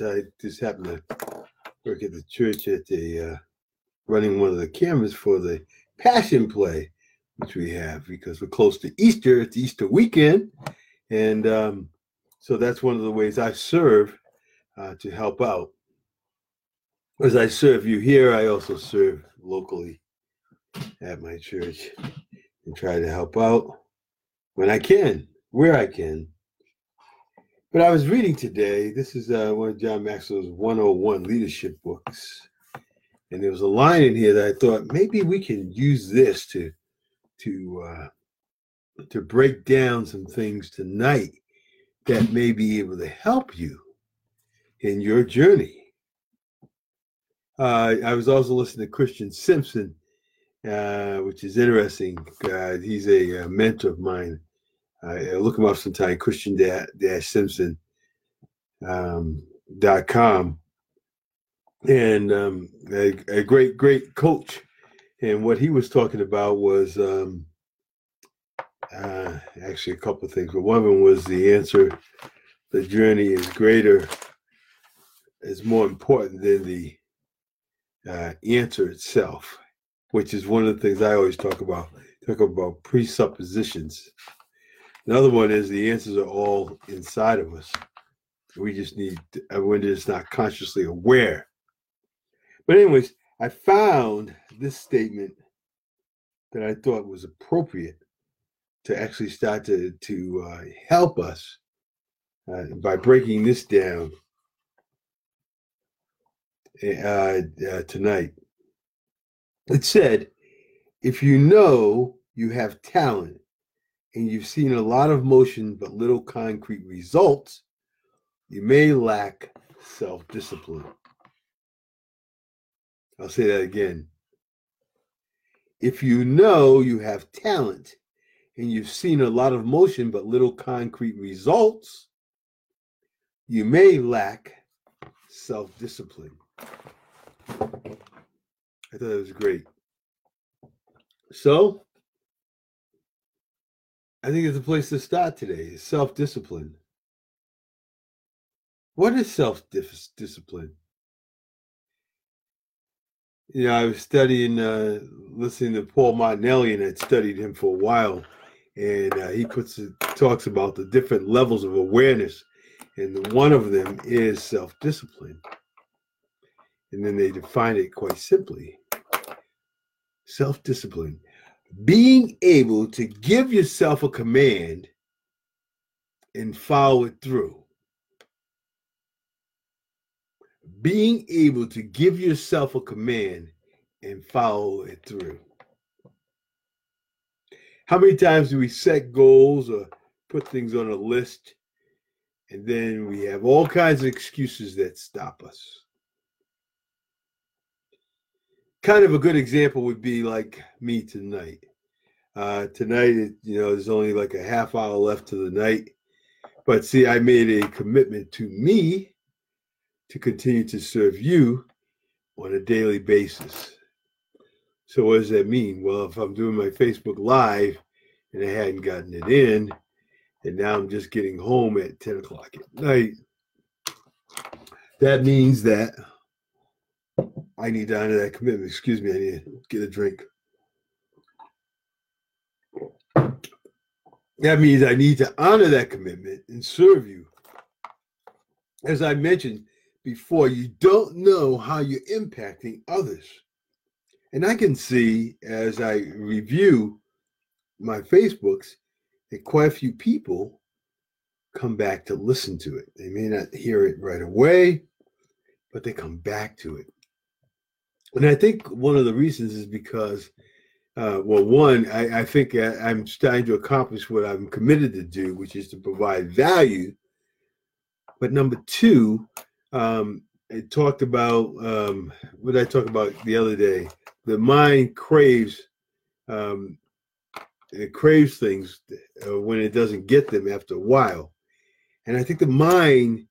I just happened to work at the church at the uh, running one of the cameras for the Passion Play, which we have because we're close to Easter. It's Easter weekend, and um, so that's one of the ways I serve uh, to help out. As I serve you here, I also serve locally at my church and try to help out when I can, where I can. But I was reading today, this is uh, one of John Maxwell's 101 leadership books. And there was a line in here that I thought maybe we can use this to to uh, to break down some things tonight that may be able to help you in your journey. Uh, I was also listening to Christian Simpson, uh, which is interesting. Uh, he's a, a, mentor of mine. Look him up sometime, Christian Dash Simpson um, dot com, and um, a, a, great, great coach. And what he was talking about was um, uh, actually a couple things, but one of them was the answer: the journey is greater, is more important than the uh, answer itself, which is one of the things I always talk about. Talk about presuppositions. Another one is the answers are all inside of us. We just need everyone is not consciously aware. But anyways, I found this statement that I thought was appropriate to actually start to to uh, help us uh, by breaking this down uh, uh tonight. It said, if you know you have talent and you've seen a lot of motion but little concrete results, you may lack self discipline. I'll say that again. If you know you have talent and you've seen a lot of motion but little concrete results, you may lack self discipline. I thought that was great. So, I think it's a place to start today self discipline. What is self discipline? You know, I was studying, uh, listening to Paul Martinelli, and I'd studied him for a while, and uh, he puts talks about the different levels of awareness, and one of them is self discipline. And then they define it quite simply: self discipline, being able to give yourself a command and follow it through being able to give yourself a command and follow it through. How many times do we set goals or put things on a list and then we have all kinds of excuses that stop us? Kind of a good example would be like me tonight. Uh, tonight, you know, there's only like a half hour left to the night. But see, I made a commitment to me to continue to serve you on a daily basis. So, what does that mean? Well, if I'm doing my Facebook Live and I hadn't gotten it in, and now I'm just getting home at 10 o'clock at night, that means that I need to honor that commitment. Excuse me, I need to get a drink. That means I need to honor that commitment and serve you. As I mentioned, before, you don't know how you're impacting others. And I can see as I review my Facebooks that quite a few people come back to listen to it. They may not hear it right away, but they come back to it. And I think one of the reasons is because, uh, well, one, I, I think I'm starting to accomplish what I'm committed to do, which is to provide value. But number two, um, it talked about um, what did I talk about the other day? The mind craves um, it craves things uh, when it doesn't get them after a while, and I think the mind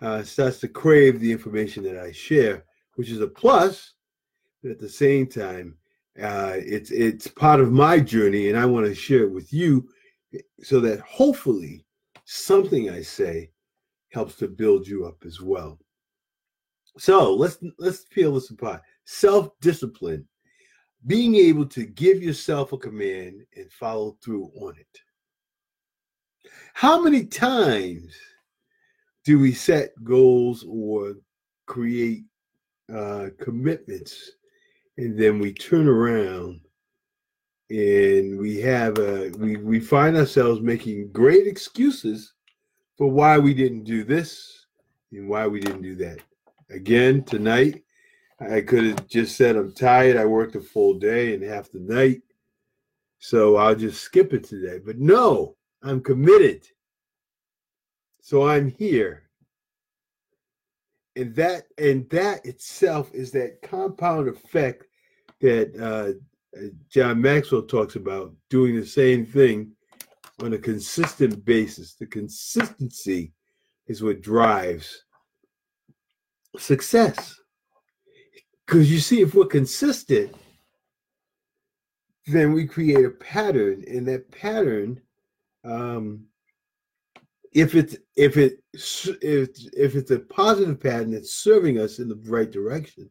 uh, starts to crave the information that I share, which is a plus, at the same time, uh, it's it's part of my journey, and I want to share it with you, so that hopefully something I say helps to build you up as well. So let's let's peel this apart. Self-discipline, being able to give yourself a command and follow through on it. How many times do we set goals or create uh, commitments and then we turn around and we have a we, we find ourselves making great excuses for why we didn't do this and why we didn't do that. Again tonight i could have just said i'm tired i worked a full day and half the night so i'll just skip it today. But no i'm committed. So i'm here and that and that itself is that compound effect that uh, uh, John Maxwell talks about doing the same thing on a consistent basis. The consistency is what drives success. Because you see, if we're consistent, then we create a pattern, and that pattern um, if it's if it if if it's a positive pattern that's serving us in the right direction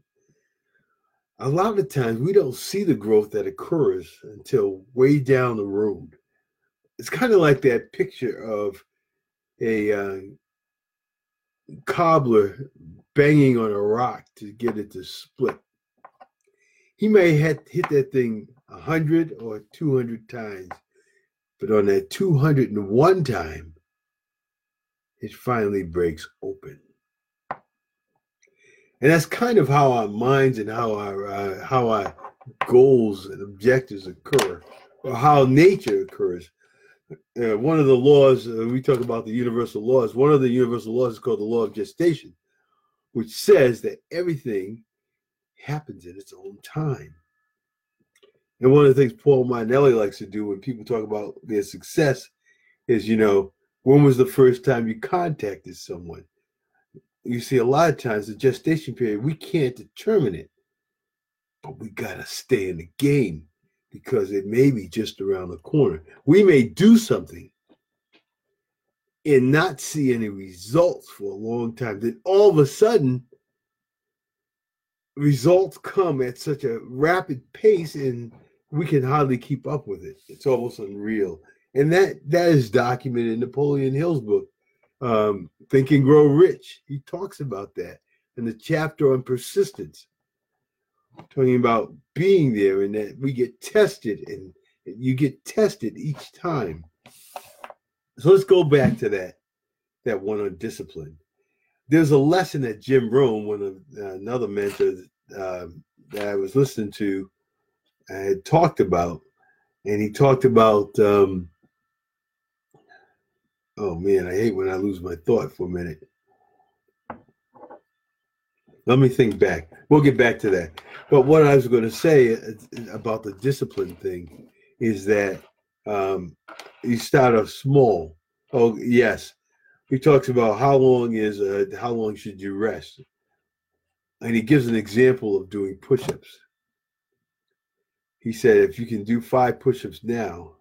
a lot of times we don't see the growth that occurs until way down the road. It's kind of like that picture of a uh, cobbler banging on a rock to get it to split. He may have hit that thing 100 or 200 times but on that 201 time it finally breaks open. And that's kind of how our minds and how our uh, how our goals and objectives occur, or how nature occurs. Uh, one of the laws uh, we talk about the universal laws. One of the universal laws is called the law of gestation, which says that everything happens in its own time. And one of the things Paul Martinelli likes to do when people talk about their success is, you know, when was the first time you contacted someone? You see, a lot of times the gestation period, we can't determine it, but we got to stay in the game because it may be just around the corner. We may do something and not see any results for a long time. Then all of a sudden, results come at such a rapid pace and we can hardly keep up with it. It's almost unreal and that that is documented in Napoleon Hill's book, um, Think and Grow Rich. He talks about that in the chapter on persistence, talking about being there and that we get tested and you get tested each time. So let's go back to that that one on discipline. There's a lesson that Jim Rohn, one of uh, another mentor uh, that I was listening to, had talked about, and he talked about um, Oh man, I hate when I lose my thought for a minute. Let me think back. We'll get back to that. But what I was going to say uh, about the discipline thing is that um, you start off small. Oh yes, he talks about how long is uh, how long should you rest, and he gives an example of doing push-ups. He said if you can do five push-ups now,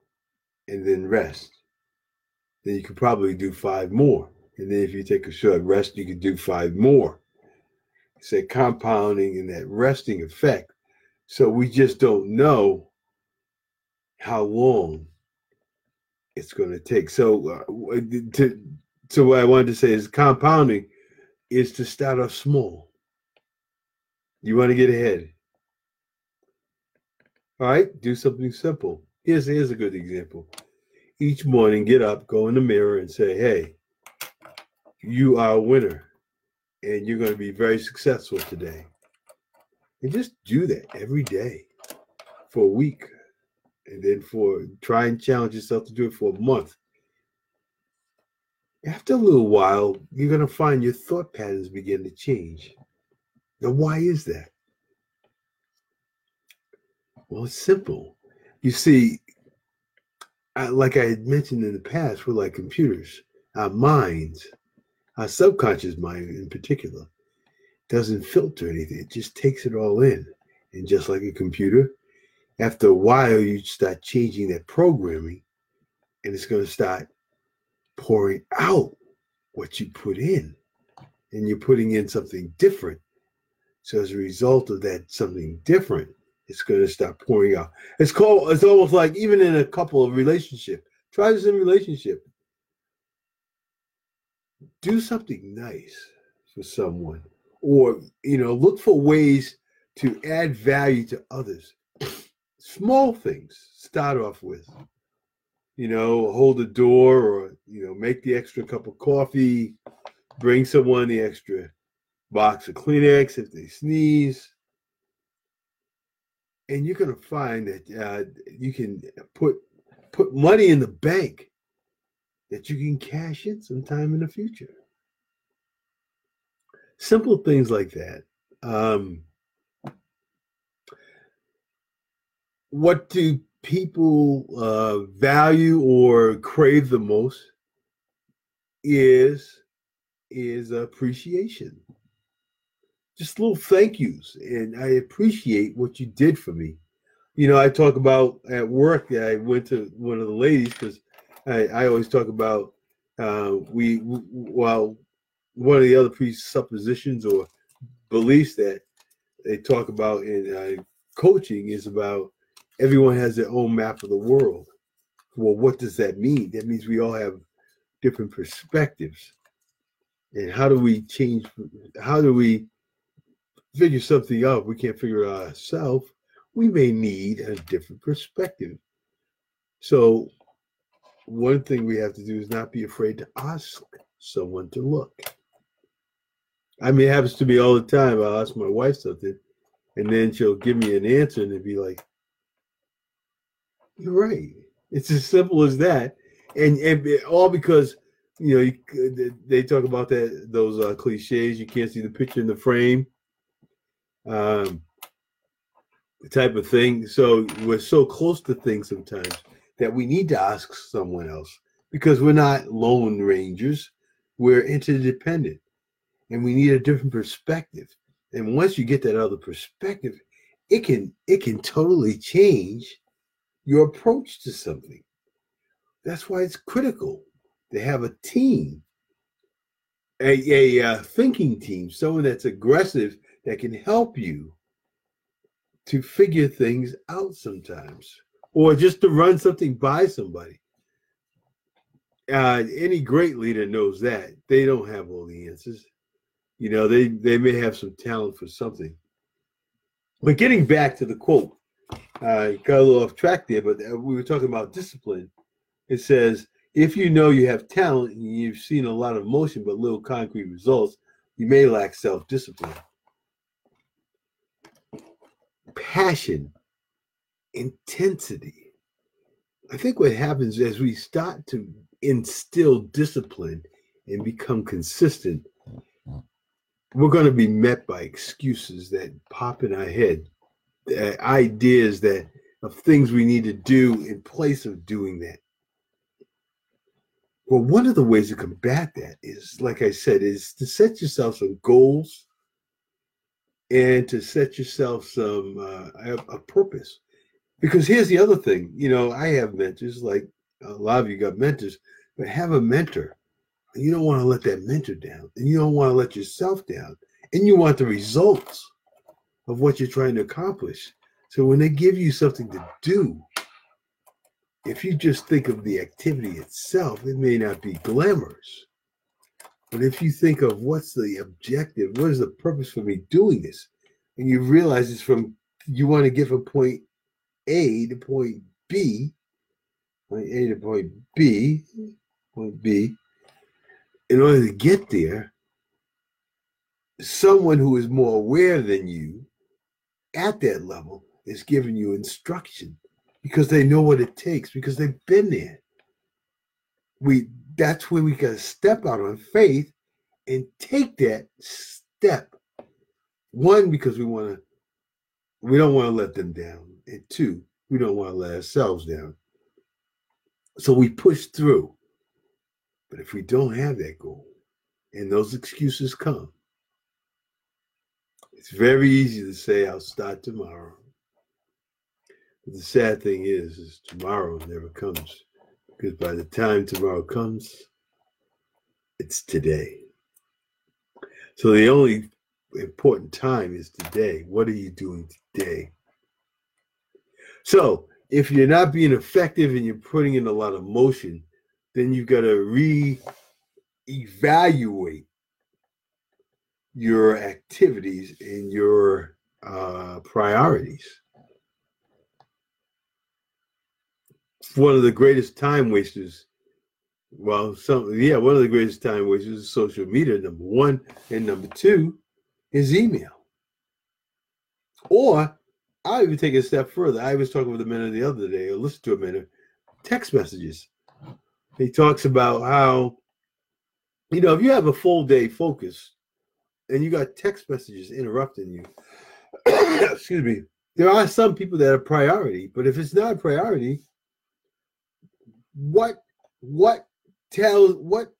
and then rest, then you could probably do five more. And then if you take a short rest, you could do five more. It's compounding and that resting effect. So we just don't know how long it's going to take. So, uh, to, so what I wanted to say is compounding is to start off small. You want to get ahead. All right, do something simple. Here's, here's a good example each morning get up, go in the mirror, and say, Hey, you are a winner and you're going to be very successful today. And just do that every day for a week. And then for try and challenge yourself to do it for a month. After a little while, you're going to find your thought patterns begin to change. Now, why is that? Well, it's simple. You see, I, like I had mentioned in the past, we're like computers. Our minds, our subconscious mind in particular, doesn't filter anything. It just takes it all in. And just like a computer, after a while, you start changing that programming and it's going to start pouring out what you put in. And you're putting in something different. So as a result of that something different, it's going to start pouring out. It's called it's almost like even in a couple of relationship. Try this in relationship. Do something nice for someone or you know, look for ways to add value to others. Small things start off with you know, hold the door or, you know, make the extra cup of coffee, bring someone the extra box of Kleenex if they sneeze. And you're going to find that uh, you can put put money in the bank that you can cash in sometime in the future. Simple things like that. Um, what do people uh, value or crave the most is is appreciation just little thank yous and i appreciate what you did for me you know i talk about at work i went to one of the ladies because I, I always talk about uh, we well one of the other presuppositions or beliefs that they talk about in uh, coaching is about everyone has their own map of the world. Well, what does that mean? That means we all have different perspectives. And how do we change? How do we figure something out? We can't figure it out ourselves. We may need a different perspective. So, one thing we have to do is not be afraid to ask someone to look. I mean, it happens to me all the time. I'll ask my wife something, and then she'll give me an answer, and it'd be like, you're right. It's as simple as that, and and all because you know you, they talk about that those uh, cliches. You can't see the picture in the frame, um, type of thing. So we're so close to things sometimes that we need to ask someone else because we're not lone rangers. We're interdependent, and we need a different perspective. And once you get that other perspective, it can it can totally change your approach to something. That's why it's critical to have a team, a, a, a uh, thinking team, someone that's aggressive that can help you to figure things out sometimes, or just to run something by somebody. Uh, any great leader knows that they don't have all the answers. You know, they they may have some talent for something. But getting back to the quote, uh, got a little off track there, but uh, we were talking about discipline. It says, if you know you have talent and you've seen a lot of motion but little concrete results, you may lack self discipline. Passion, intensity. I think what happens as we start to instill discipline and become consistent, we're going to be met by excuses that pop in our head uh, ideas that of things we need to do in place of doing that. Well, one of the ways to combat that is, like I said, is to set yourself some goals and to set yourself some uh, a, purpose. Because here's the other thing, you know, I have mentors, like a lot of you got mentors, but have a mentor. You don't want to let that mentor down, and you don't want to let yourself down, and you want the results of what you're trying to accomplish. So when they give you something to do, if you just think of the activity itself, it may not be glamorous. But if you think of what's the objective, what is the purpose for me doing this, and you realize it's from you want to get from point A to point B, point A to point B, point B, in order to get there, someone who is more aware than you at that level is giving you instruction because they know what it takes because they've been there. We that's where we got to step out on faith and take that step. One, because we want to, we don't want to let them down, and two, we don't want to let ourselves down. So we push through. But if we don't have that goal, and those excuses come, it's very easy to say, I'll start tomorrow. But the sad thing is, is tomorrow never comes. Because by the time tomorrow comes, it's today. So the only important time is today. What are you doing today? So if you're not being effective and you're putting in a lot of motion, then you've got to re-evaluate your activities and your uh, priorities. One of the greatest time wasters, well, some yeah, one of the greatest time wasters is social media. Number one and number two is email. Or I'll even take a step further. I was talking with a man the other day, or listened to a man, text messages. He talks about how, you know, if you have a full day focus and you got text messages interrupting you, excuse me, there are some people that are priority, but if it's not a priority, what what tells what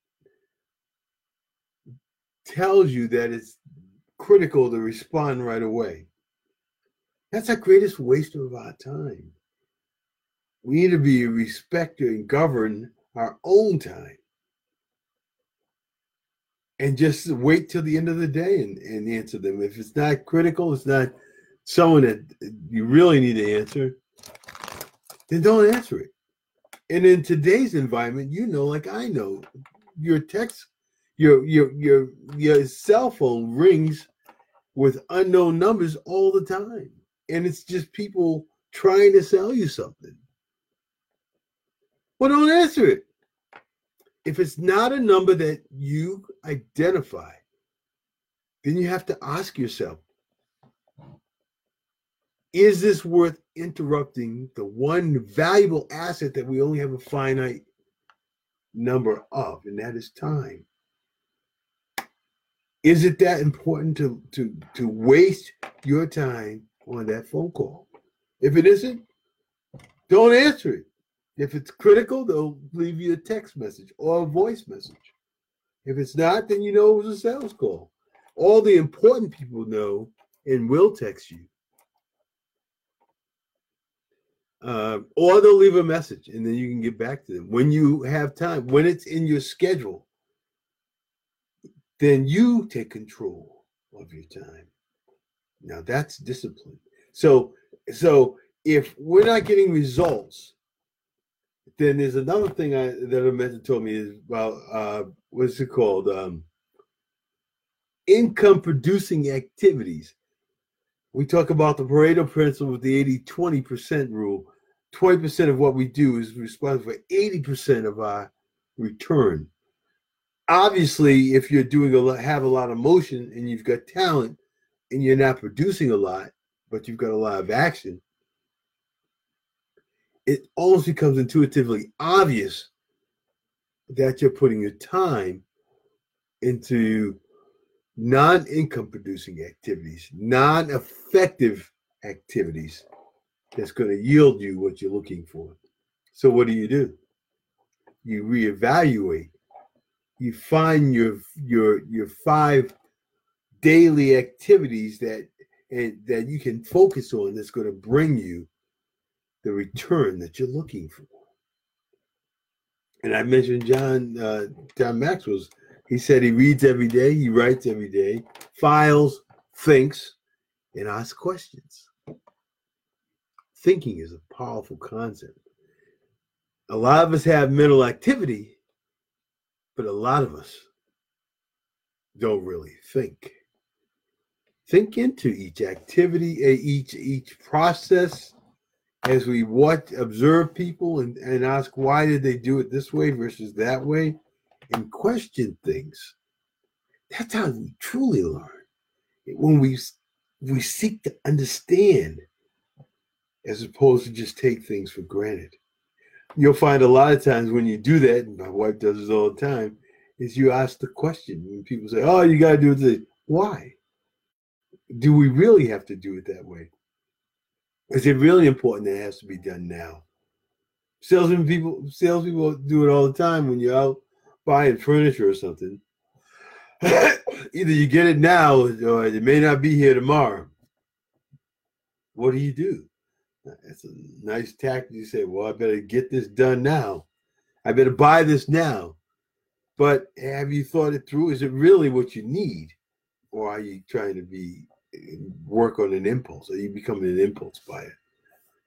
tells you that it's critical to respond right away? That's the greatest waste of our time. We need to be respect and govern our own time. And just wait till the end of the day and, and answer them. If it's not critical, it's not someone that you really need to answer, then don't answer it. And in today's environment, you know, like I know, your text, your your your your cell phone rings with unknown numbers all the time and it's just people trying to sell you something. Well, don't answer it. If it's not a number that you identify, then you have to ask yourself is this worth interrupting the one valuable asset that we only have a finite number of, and that is time? Is it that important to, to, to waste your time on that phone call. If it isn't, don't answer it. If it's critical, they'll leave you a text message or a voice message. If it's not, then you know it was a sales call. All the important people know and will text you. Uh, or they'll leave a message and then you can get back to them when you have time, when it's in your schedule. Then you take control of your time. Now that's discipline. So so if we're not getting results, then there's another thing I, that a mentor told me is about uh, what's it called? Um, income producing activities. We talk about the Pareto principle with the 80 20% rule. 20% of what we do is responsible for 80% of our return. Obviously, if you're doing a lot, have a lot of motion and you've got talent, and you're not producing a lot, but you've got a lot of action, it almost becomes intuitively obvious that you're putting your time into non income producing activities, non effective activities that's going to yield you what you're looking for. So, what do you do? You reevaluate. You find your your your five daily activities that and that you can focus on that's going to bring you the return that you're looking for. And I mentioned John uh, John Maxwell's. He said he reads every day, he writes every day, files, thinks, and asks questions. Thinking is a powerful concept. A lot of us have mental activity, but a lot of us don't really think think into each activity, each each process as we watch, observe people and, and ask why did they do it this way versus that way and question things. That's how we truly learn. When we we seek to understand as opposed to just take things for granted. You'll find a lot of times when you do that, and my wife does this all the time, is you ask the question when people say, Oh, you gotta do this. Why? do we really have to do it that way? Is it really important that it has to be done now? Salesmen people, salespeople do it all the time when you're out buying furniture or something. Either you get it now or it may not be here tomorrow. What do you do? That's a nice tactic. You say, well, I better get this done now. I better buy this now. But have you thought it through? Is it really what you need? Or are you trying to be work on an impulse? Are you becoming an impulse buyer?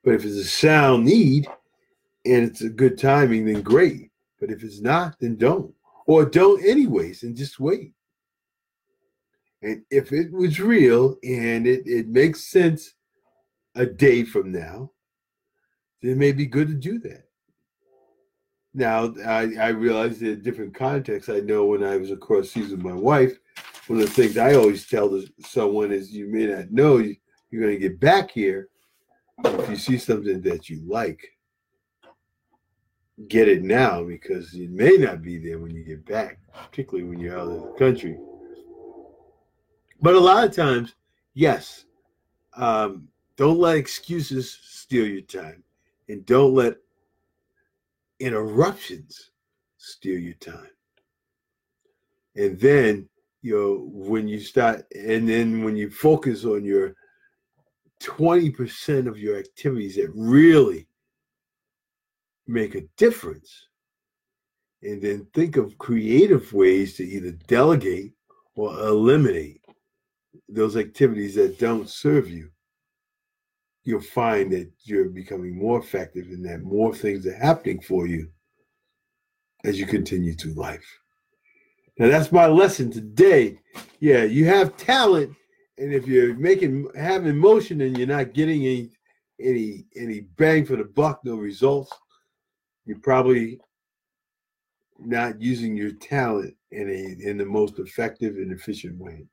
But if it's a sound need and it's a good timing, then great. But if it's not, then don't. Or don't anyways and just wait. And if it was real and it, it makes sense a day from now, then it may be good to do that. Now, I, I realize in different contexts. I know when I was across seas with my wife, one of the things I always tell someone is you may not know you're going to get back here. If you see something that you like, get it now because it may not be there when you get back, particularly when you're out of the country. But a lot of times, yes, um, don't let excuses steal your time, and don't let interruptions steal your time. And then, you know, when you start, and then when you focus on your 20% of your activities that really make a difference, and then think of creative ways to either delegate or eliminate those activities that don't serve you, you'll find that you're becoming more effective and that more things are happening for you as you continue through life. Now that's my lesson today. Yeah, you have talent, and if you're making having motion and you're not getting any any any bang for the buck, no results, you're probably not using your talent in a in the most effective and efficient way.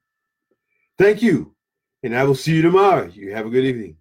Thank you, and I will see you tomorrow. You have a good evening.